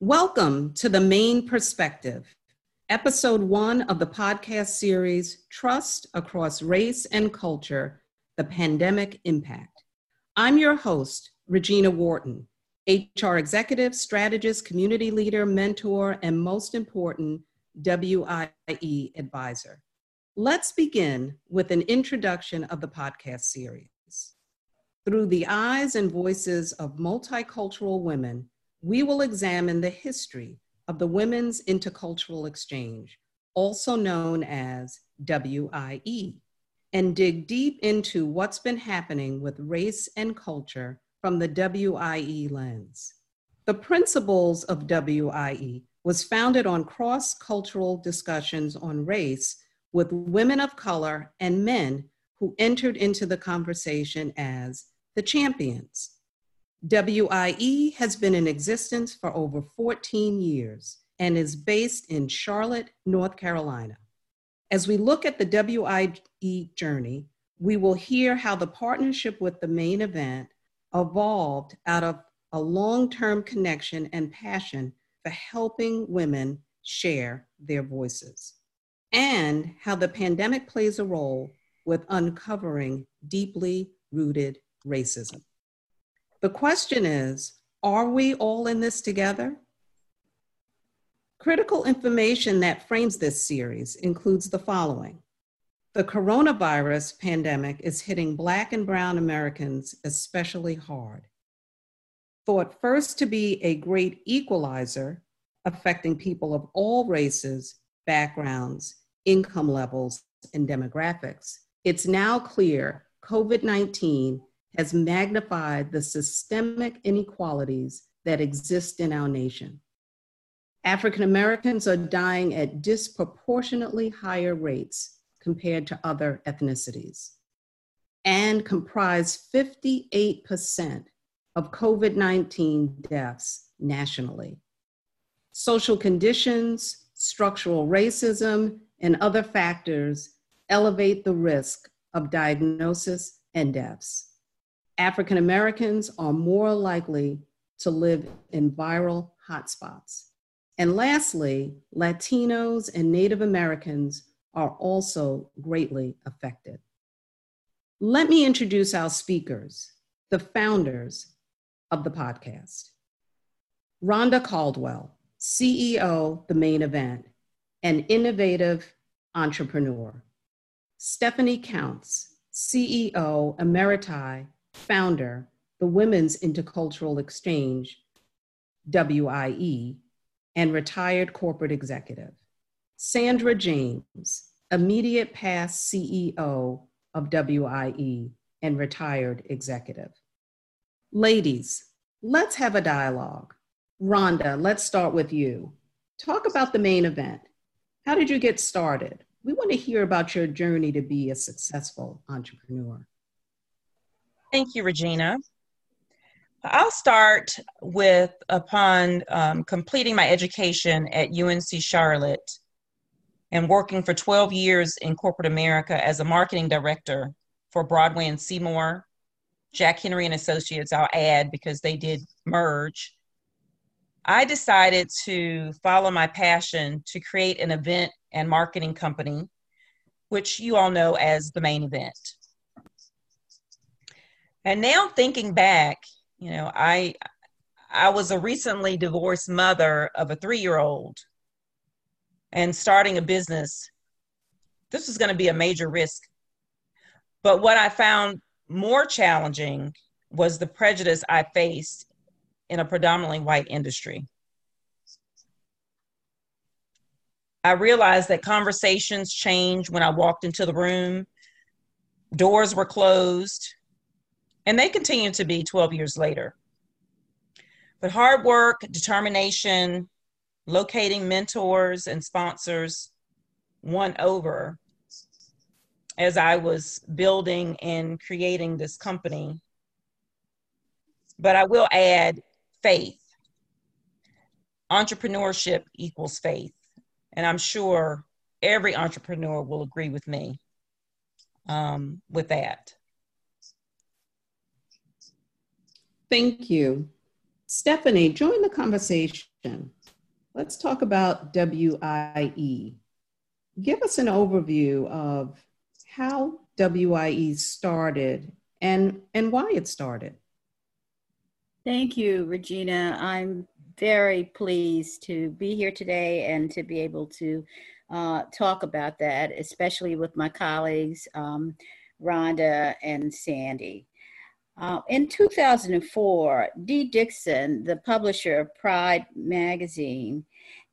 Welcome to the Main Perspective, episode one of the podcast series Trust Across Race and Culture The Pandemic Impact. I'm your host, Regina Wharton, HR executive, strategist, community leader, mentor, and most important, WIE advisor. Let's begin with an introduction of the podcast series. Through the eyes and voices of multicultural women, we will examine the history of the Women's Intercultural Exchange, also known as WIE, and dig deep into what's been happening with race and culture from the WIE lens. The principles of WIE was founded on cross cultural discussions on race with women of color and men who entered into the conversation as the champions. WIE has been in existence for over 14 years and is based in Charlotte, North Carolina. As we look at the WIE journey, we will hear how the partnership with the main event evolved out of a long term connection and passion for helping women share their voices, and how the pandemic plays a role with uncovering deeply rooted racism. The question is are we all in this together? Critical information that frames this series includes the following. The coronavirus pandemic is hitting Black and Brown Americans especially hard. Thought first to be a great equalizer affecting people of all races, backgrounds, income levels, and demographics, it's now clear COVID 19 has magnified the systemic inequalities that exist in our nation. African Americans are dying at disproportionately higher rates compared to other ethnicities and comprise 58% of COVID 19 deaths nationally. Social conditions, structural racism, and other factors elevate the risk of diagnosis and deaths. African Americans are more likely to live in viral hotspots. And lastly, Latinos and Native Americans are also greatly affected. Let me introduce our speakers, the founders of the podcast. Rhonda Caldwell, CEO, The Main Event, an innovative entrepreneur. Stephanie Counts, CEO, Emeriti founder, the Women's Intercultural Exchange, WIE, and retired corporate executive. Sandra James, immediate past CEO of WIE and retired executive. Ladies, let's have a dialogue. Rhonda, let's start with you. Talk about the main event. How did you get started? We want to hear about your journey to be a successful entrepreneur. Thank you, Regina. I'll start with upon um, completing my education at UNC Charlotte and working for 12 years in corporate America as a marketing director for Broadway and Seymour, Jack Henry and Associates, I'll add because they did merge. I decided to follow my passion to create an event and marketing company, which you all know as the main event. And now thinking back, you know, I I was a recently divorced mother of a 3-year-old and starting a business. This was going to be a major risk. But what I found more challenging was the prejudice I faced in a predominantly white industry. I realized that conversations changed when I walked into the room. Doors were closed and they continue to be 12 years later. But hard work, determination, locating mentors and sponsors won over as I was building and creating this company. But I will add faith. Entrepreneurship equals faith. And I'm sure every entrepreneur will agree with me um, with that. Thank you. Stephanie, join the conversation. Let's talk about WIE. Give us an overview of how WIE started and, and why it started. Thank you, Regina. I'm very pleased to be here today and to be able to uh, talk about that, especially with my colleagues, um, Rhonda and Sandy. Uh, in 2004, Dee Dixon, the publisher of Pride magazine,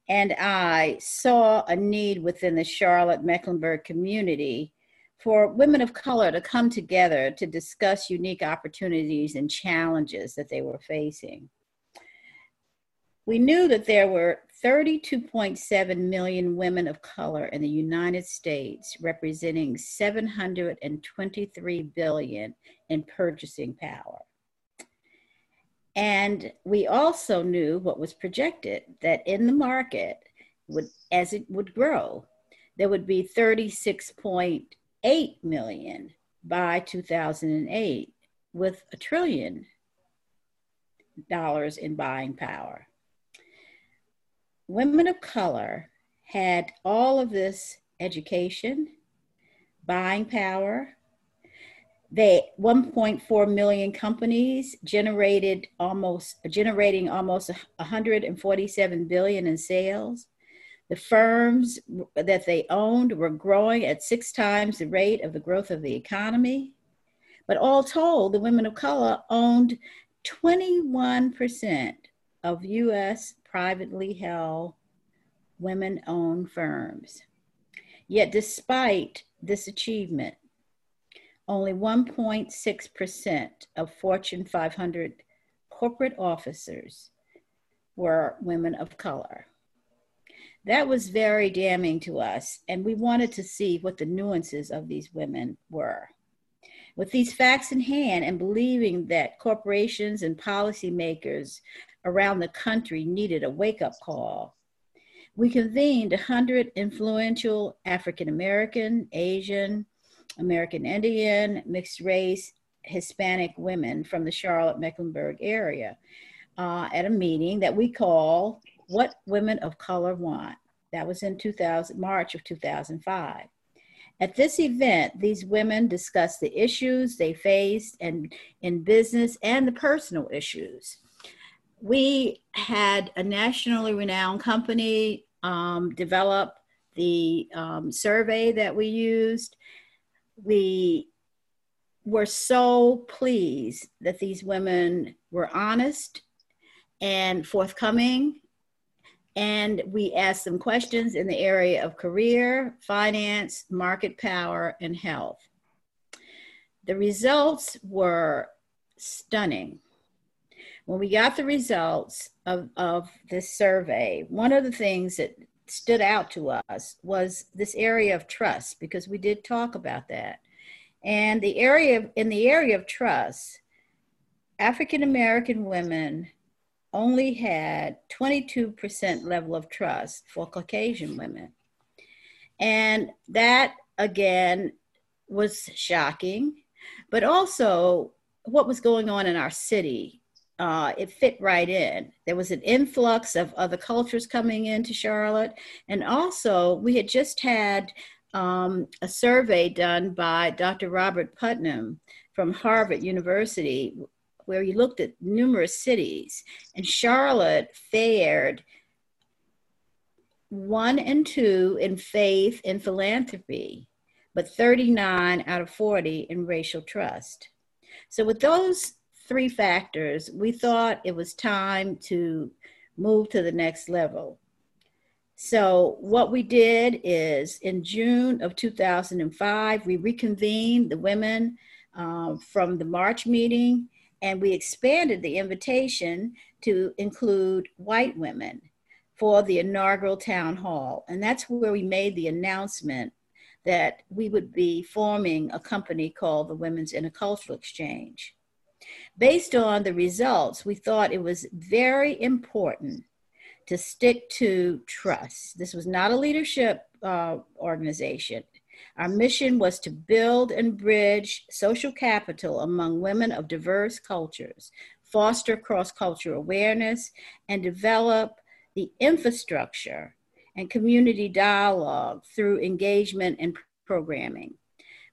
and I saw a need within the Charlotte Mecklenburg community for women of color to come together to discuss unique opportunities and challenges that they were facing. We knew that there were 32.7 million women of color in the United States, representing 723 billion in purchasing power. And we also knew what was projected that in the market, would, as it would grow, there would be 36.8 million by 2008 with a trillion dollars in buying power women of color had all of this education, buying power. They 1.4 million companies generated almost generating almost 147 billion in sales. The firms that they owned were growing at six times the rate of the growth of the economy. But all told, the women of color owned 21% of US privately held women owned firms. Yet, despite this achievement, only 1.6% of Fortune 500 corporate officers were women of color. That was very damning to us, and we wanted to see what the nuances of these women were. With these facts in hand, and believing that corporations and policymakers around the country needed a wake up call. We convened 100 influential African American, Asian, American Indian, mixed race, Hispanic women from the Charlotte Mecklenburg area uh, at a meeting that we call What Women of Color Want. That was in 2000, March of 2005. At this event, these women discussed the issues they faced and in business and the personal issues we had a nationally renowned company um, develop the um, survey that we used. We were so pleased that these women were honest and forthcoming. And we asked them questions in the area of career, finance, market power, and health. The results were stunning when we got the results of, of this survey, one of the things that stood out to us was this area of trust because we did talk about that. And the area in the area of trust, African American women only had 22% level of trust for Caucasian women. And that again was shocking, but also what was going on in our city uh, it fit right in. There was an influx of other cultures coming into Charlotte. And also, we had just had um, a survey done by Dr. Robert Putnam from Harvard University, where he looked at numerous cities. And Charlotte fared one and two in faith and philanthropy, but 39 out of 40 in racial trust. So, with those three factors, we thought it was time to move to the next level. So, what we did is in June of 2005, we reconvened the women uh, from the March meeting and we expanded the invitation to include white women for the inaugural town hall. And that's where we made the announcement that we would be forming a company called the Women's Intercultural Exchange. Based on the results, we thought it was very important to stick to trust. This was not a leadership uh, organization. Our mission was to build and bridge social capital among women of diverse cultures, foster cross cultural awareness, and develop the infrastructure and community dialogue through engagement and programming.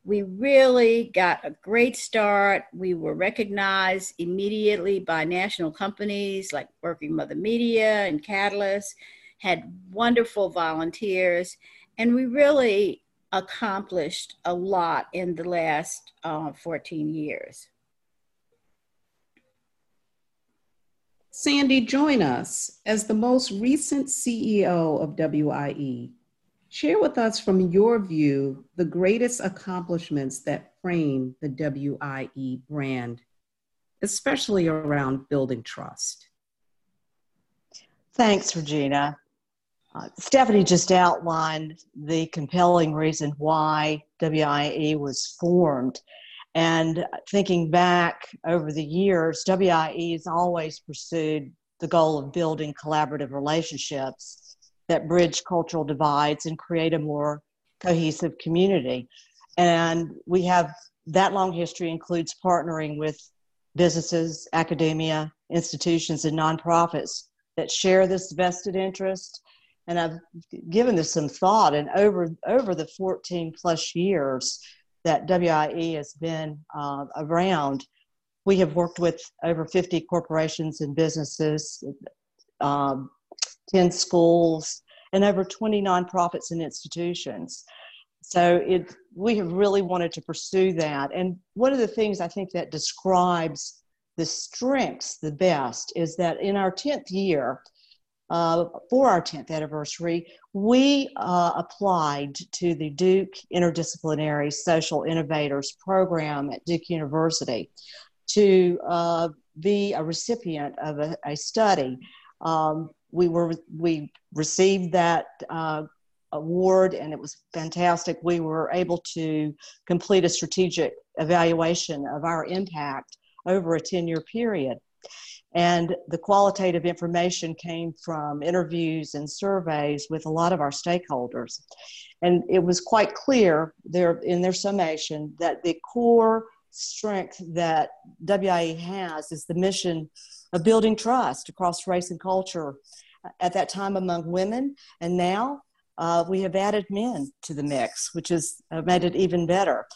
We really got a great start. We were recognized immediately by national companies like Working Mother Media and Catalyst, had wonderful volunteers, and we really accomplished a lot in the last uh, 14 years. Sandy, join us as the most recent CEO of WIE. Share with us from your view the greatest accomplishments that frame the WIE brand, especially around building trust. Thanks, Regina. Uh, Stephanie just outlined the compelling reason why WIE was formed and thinking back over the years, WIE has always pursued the goal of building collaborative relationships that bridge cultural divides and create a more cohesive community. And we have that long history includes partnering with businesses, academia, institutions, and nonprofits that share this vested interest. And I've given this some thought, and over over the 14 plus years, that WIE has been uh, around, we have worked with over 50 corporations and businesses, um, 10 schools, and over 20 nonprofits and institutions. So it, we have really wanted to pursue that. And one of the things I think that describes the strengths the best is that in our 10th year, uh, for our 10th anniversary, we uh, applied to the Duke Interdisciplinary Social Innovators Program at Duke University to uh, be a recipient of a, a study. Um, we were we received that uh, award and it was fantastic. We were able to complete a strategic evaluation of our impact over a 10 year period. And the qualitative information came from interviews and surveys with a lot of our stakeholders. And it was quite clear there in their summation that the core strength that WIE has is the mission of building trust across race and culture at that time among women. And now uh, we have added men to the mix, which has made it even better.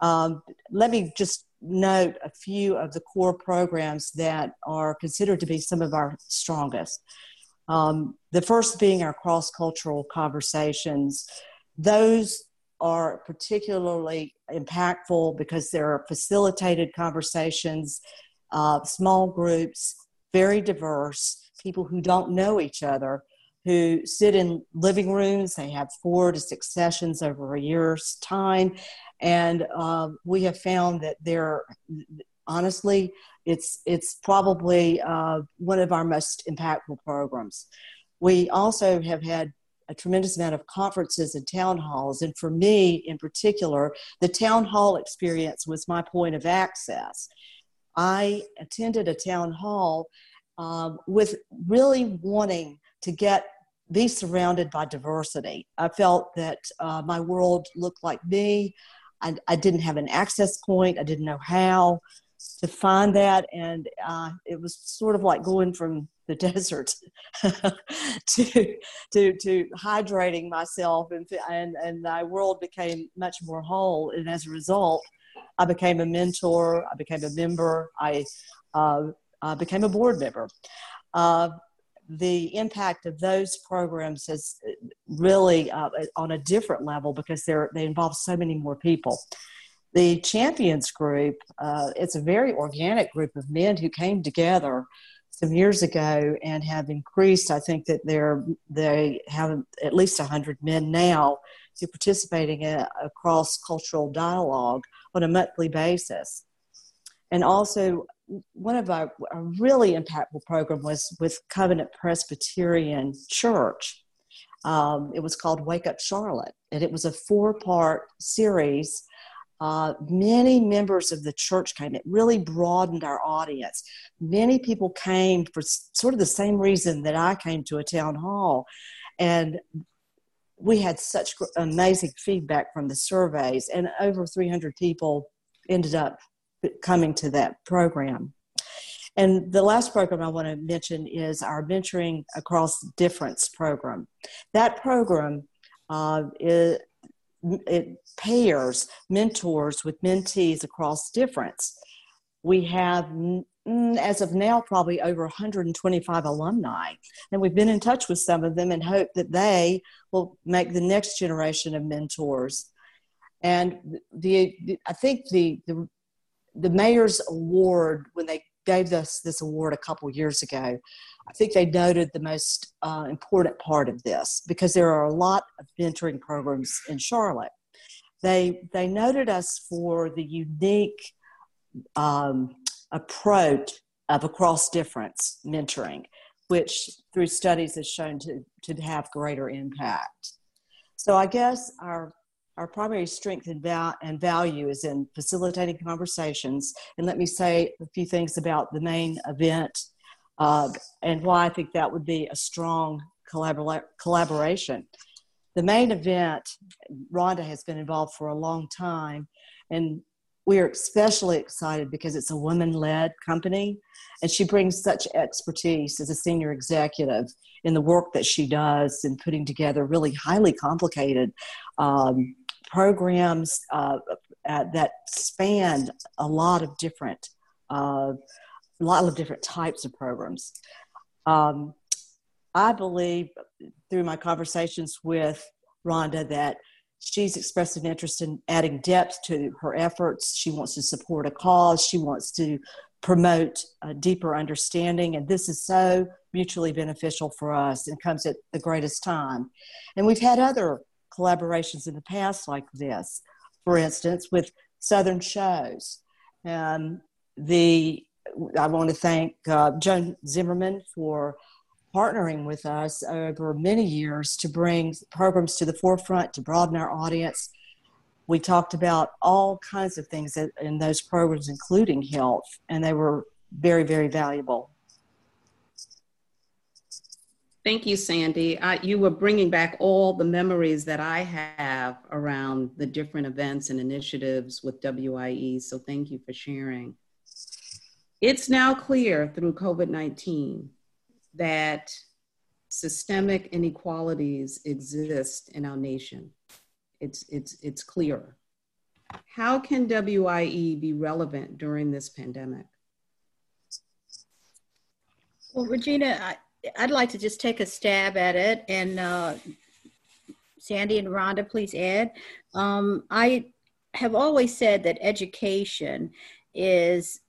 Um, let me just note a few of the core programs that are considered to be some of our strongest. Um, the first being our cross cultural conversations. Those are particularly impactful because they're facilitated conversations, uh, small groups, very diverse, people who don't know each other, who sit in living rooms. They have four to six sessions over a year's time, and uh, we have found that they're honestly it's it's probably uh, one of our most impactful programs we also have had a tremendous amount of conferences and town halls and for me in particular the town hall experience was my point of access i attended a town hall um, with really wanting to get be surrounded by diversity. I felt that uh, my world looked like me. I, I didn't have an access point. I didn't know how to find that. And uh, it was sort of like going from the desert to, to, to hydrating myself and, and, and my world became much more whole. And as a result, I became a mentor. I became a member. I, uh, became a board member. Uh, the impact of those programs is really uh, on a different level because they're, they involve so many more people. The Champions Group, uh, it's a very organic group of men who came together some years ago and have increased. I think that they're, they have at least 100 men now who participating in a cross cultural dialogue on a monthly basis. And also, one of our, really impactful program was with Covenant Presbyterian Church. Um, it was called Wake Up Charlotte, and it was a four-part series. Uh, many members of the church came. It really broadened our audience. Many people came for sort of the same reason that I came to a town hall, and we had such amazing feedback from the surveys, and over 300 people ended up coming to that program. And the last program I want to mention is our Mentoring Across Difference program. That program uh, is, it pairs mentors with mentees across difference. We have, as of now, probably over 125 alumni, and we've been in touch with some of them and hope that they will make the next generation of mentors. And the, the I think the, the the mayor's award when they gave us this award a couple years ago, I think they noted the most uh, important part of this because there are a lot of mentoring programs in Charlotte. They they noted us for the unique um, approach of across difference mentoring, which through studies has shown to, to have greater impact. So I guess our our primary strength and, val- and value is in facilitating conversations. And let me say a few things about the main event uh, and why I think that would be a strong collabor- collaboration. The main event, Rhonda has been involved for a long time, and we are especially excited because it's a woman led company and she brings such expertise as a senior executive in the work that she does in putting together really highly complicated um, programs uh, uh, that span a lot of different uh, a lot of different types of programs. Um, I believe through my conversations with Rhonda that she's expressed an interest in adding depth to her efforts. She wants to support a cause. She wants to promote a deeper understanding, and this is so mutually beneficial for us and comes at the greatest time. And we've had other collaborations in the past like this. For instance, with Southern Shows. Um, the I want to thank uh, Joan Zimmerman for partnering with us over many years to bring programs to the forefront to broaden our audience. We talked about all kinds of things in those programs, including health, and they were very, very valuable. Thank you, Sandy. You were bringing back all the memories that I have around the different events and initiatives with WIE. So thank you for sharing. It's now clear through COVID 19 that systemic inequalities exist in our nation. It's, it's, it's clear. How can WIE be relevant during this pandemic? Well, Regina, I, I'd like to just take a stab at it, and uh, Sandy and Rhonda, please add. Um, I have always said that education is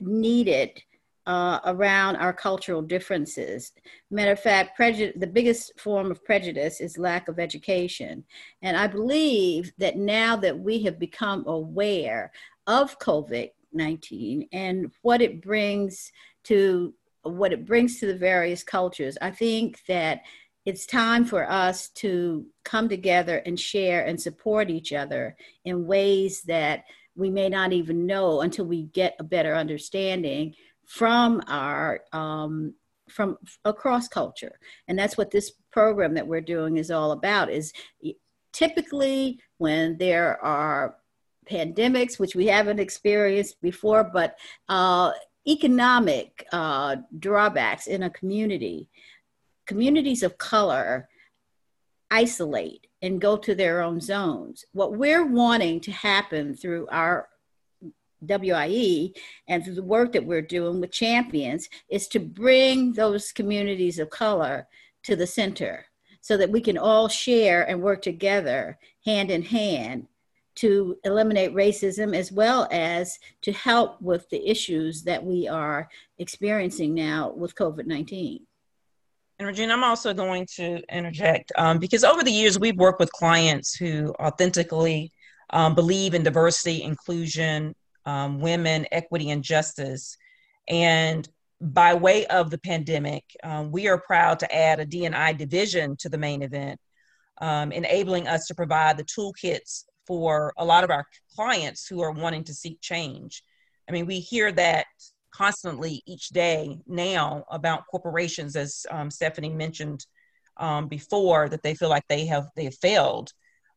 needed uh, around our cultural differences. Matter of fact, prejudice, the biggest form of prejudice is lack of education. And I believe that now that we have become aware of COVID 19 and what it brings to what it brings to the various cultures, I think that it's time for us to come together and share and support each other in ways that we may not even know until we get a better understanding from our um, from across culture. And that's what this program that we're doing is all about is typically when there are pandemics which we haven't experienced before but uh, economic uh, drawbacks in a community, communities of color isolate and go to their own zones. What we're wanting to happen through our WIE and through the work that we're doing with champions is to bring those communities of color to the center so that we can all share and work together hand in hand to eliminate racism as well as to help with the issues that we are experiencing now with COVID 19. And Regina, I'm also going to interject um, because over the years we've worked with clients who authentically um, believe in diversity, inclusion, um, women, equity, and justice. And by way of the pandemic, um, we are proud to add a DNI division to the main event, um, enabling us to provide the toolkits for a lot of our clients who are wanting to seek change. I mean, we hear that constantly each day now about corporations, as um, Stephanie mentioned um, before, that they feel like they have they have failed.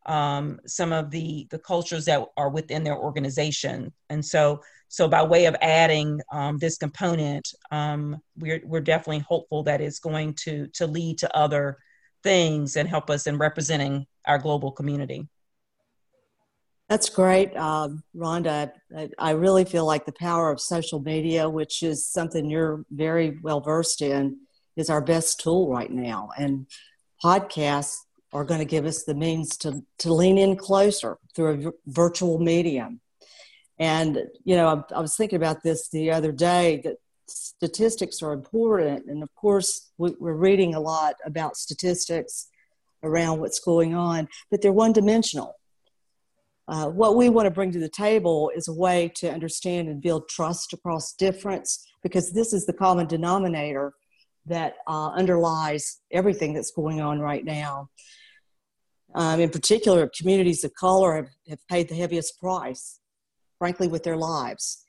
um, some of the the cultures that are within their organization. And so, so by way of adding um, this component, um, we're we're definitely hopeful that it's going to to lead to other things and help us in representing our global community. That's great, um, Rhonda. I, I, really feel like the power of social media, which is something you're very well versed in, is our best tool right now. And podcasts are going to give us the means to, to lean in closer through a virtual medium. And, you know, I, I, was thinking about this the other day that statistics are important. And of course, we, we're reading a lot about statistics around what's going on, but they're one dimensional uh, what we want to bring to the table is a way to understand and build trust across difference because this is the common denominator that uh, underlies everything that's going on right now. Um, in particular, communities of color have, have paid the heaviest price, frankly, with their lives.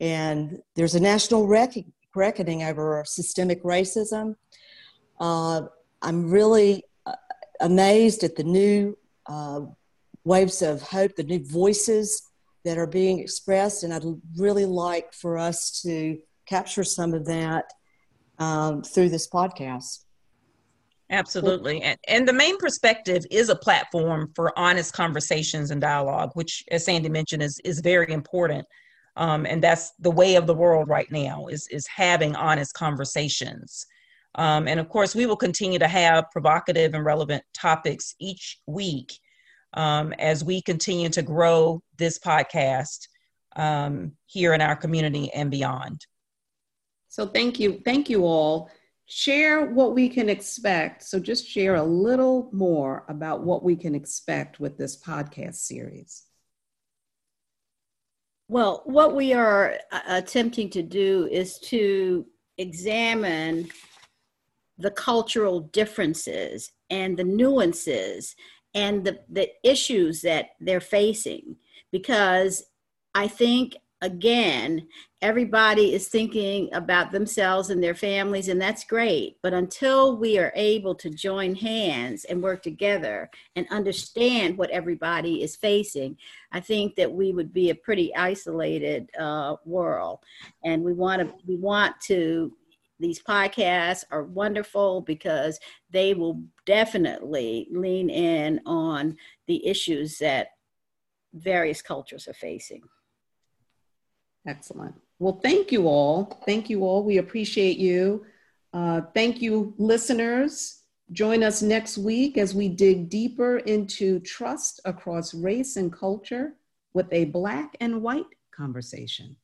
And there's a national rec- reckoning over systemic racism. Uh, I'm really uh, amazed at the new uh, waves of hope, the new voices that are being expressed. And I'd really like for us to capture some of that um, through this podcast. Absolutely. And, and the main perspective is a platform for honest conversations and dialogue, which, as Sandy mentioned, is, is very important. Um, and that's the way of the world right now is, is having honest conversations. Um, and of course, we will continue to have provocative and relevant topics each week um, as we continue to grow this podcast um, here in our community and beyond. So thank you. Thank you all. Share what we can expect. So just share a little more about what we can expect with this podcast series. Well, what we are uh, attempting to do is to examine the cultural differences and the nuances and the, the issues that they're facing because I think again, everybody is thinking about themselves and their families, and that's great. But until we are able to join hands and work together and understand what everybody is facing, I think that we would be a pretty isolated uh, world. And we want to we want to these podcasts are wonderful because they will definitely lean in on the issues that various cultures are facing. Excellent. Well, thank you all. Thank you all. We appreciate you. Uh, thank you, listeners. Join us next week as we dig deeper into trust across race and culture with a Black and white conversation.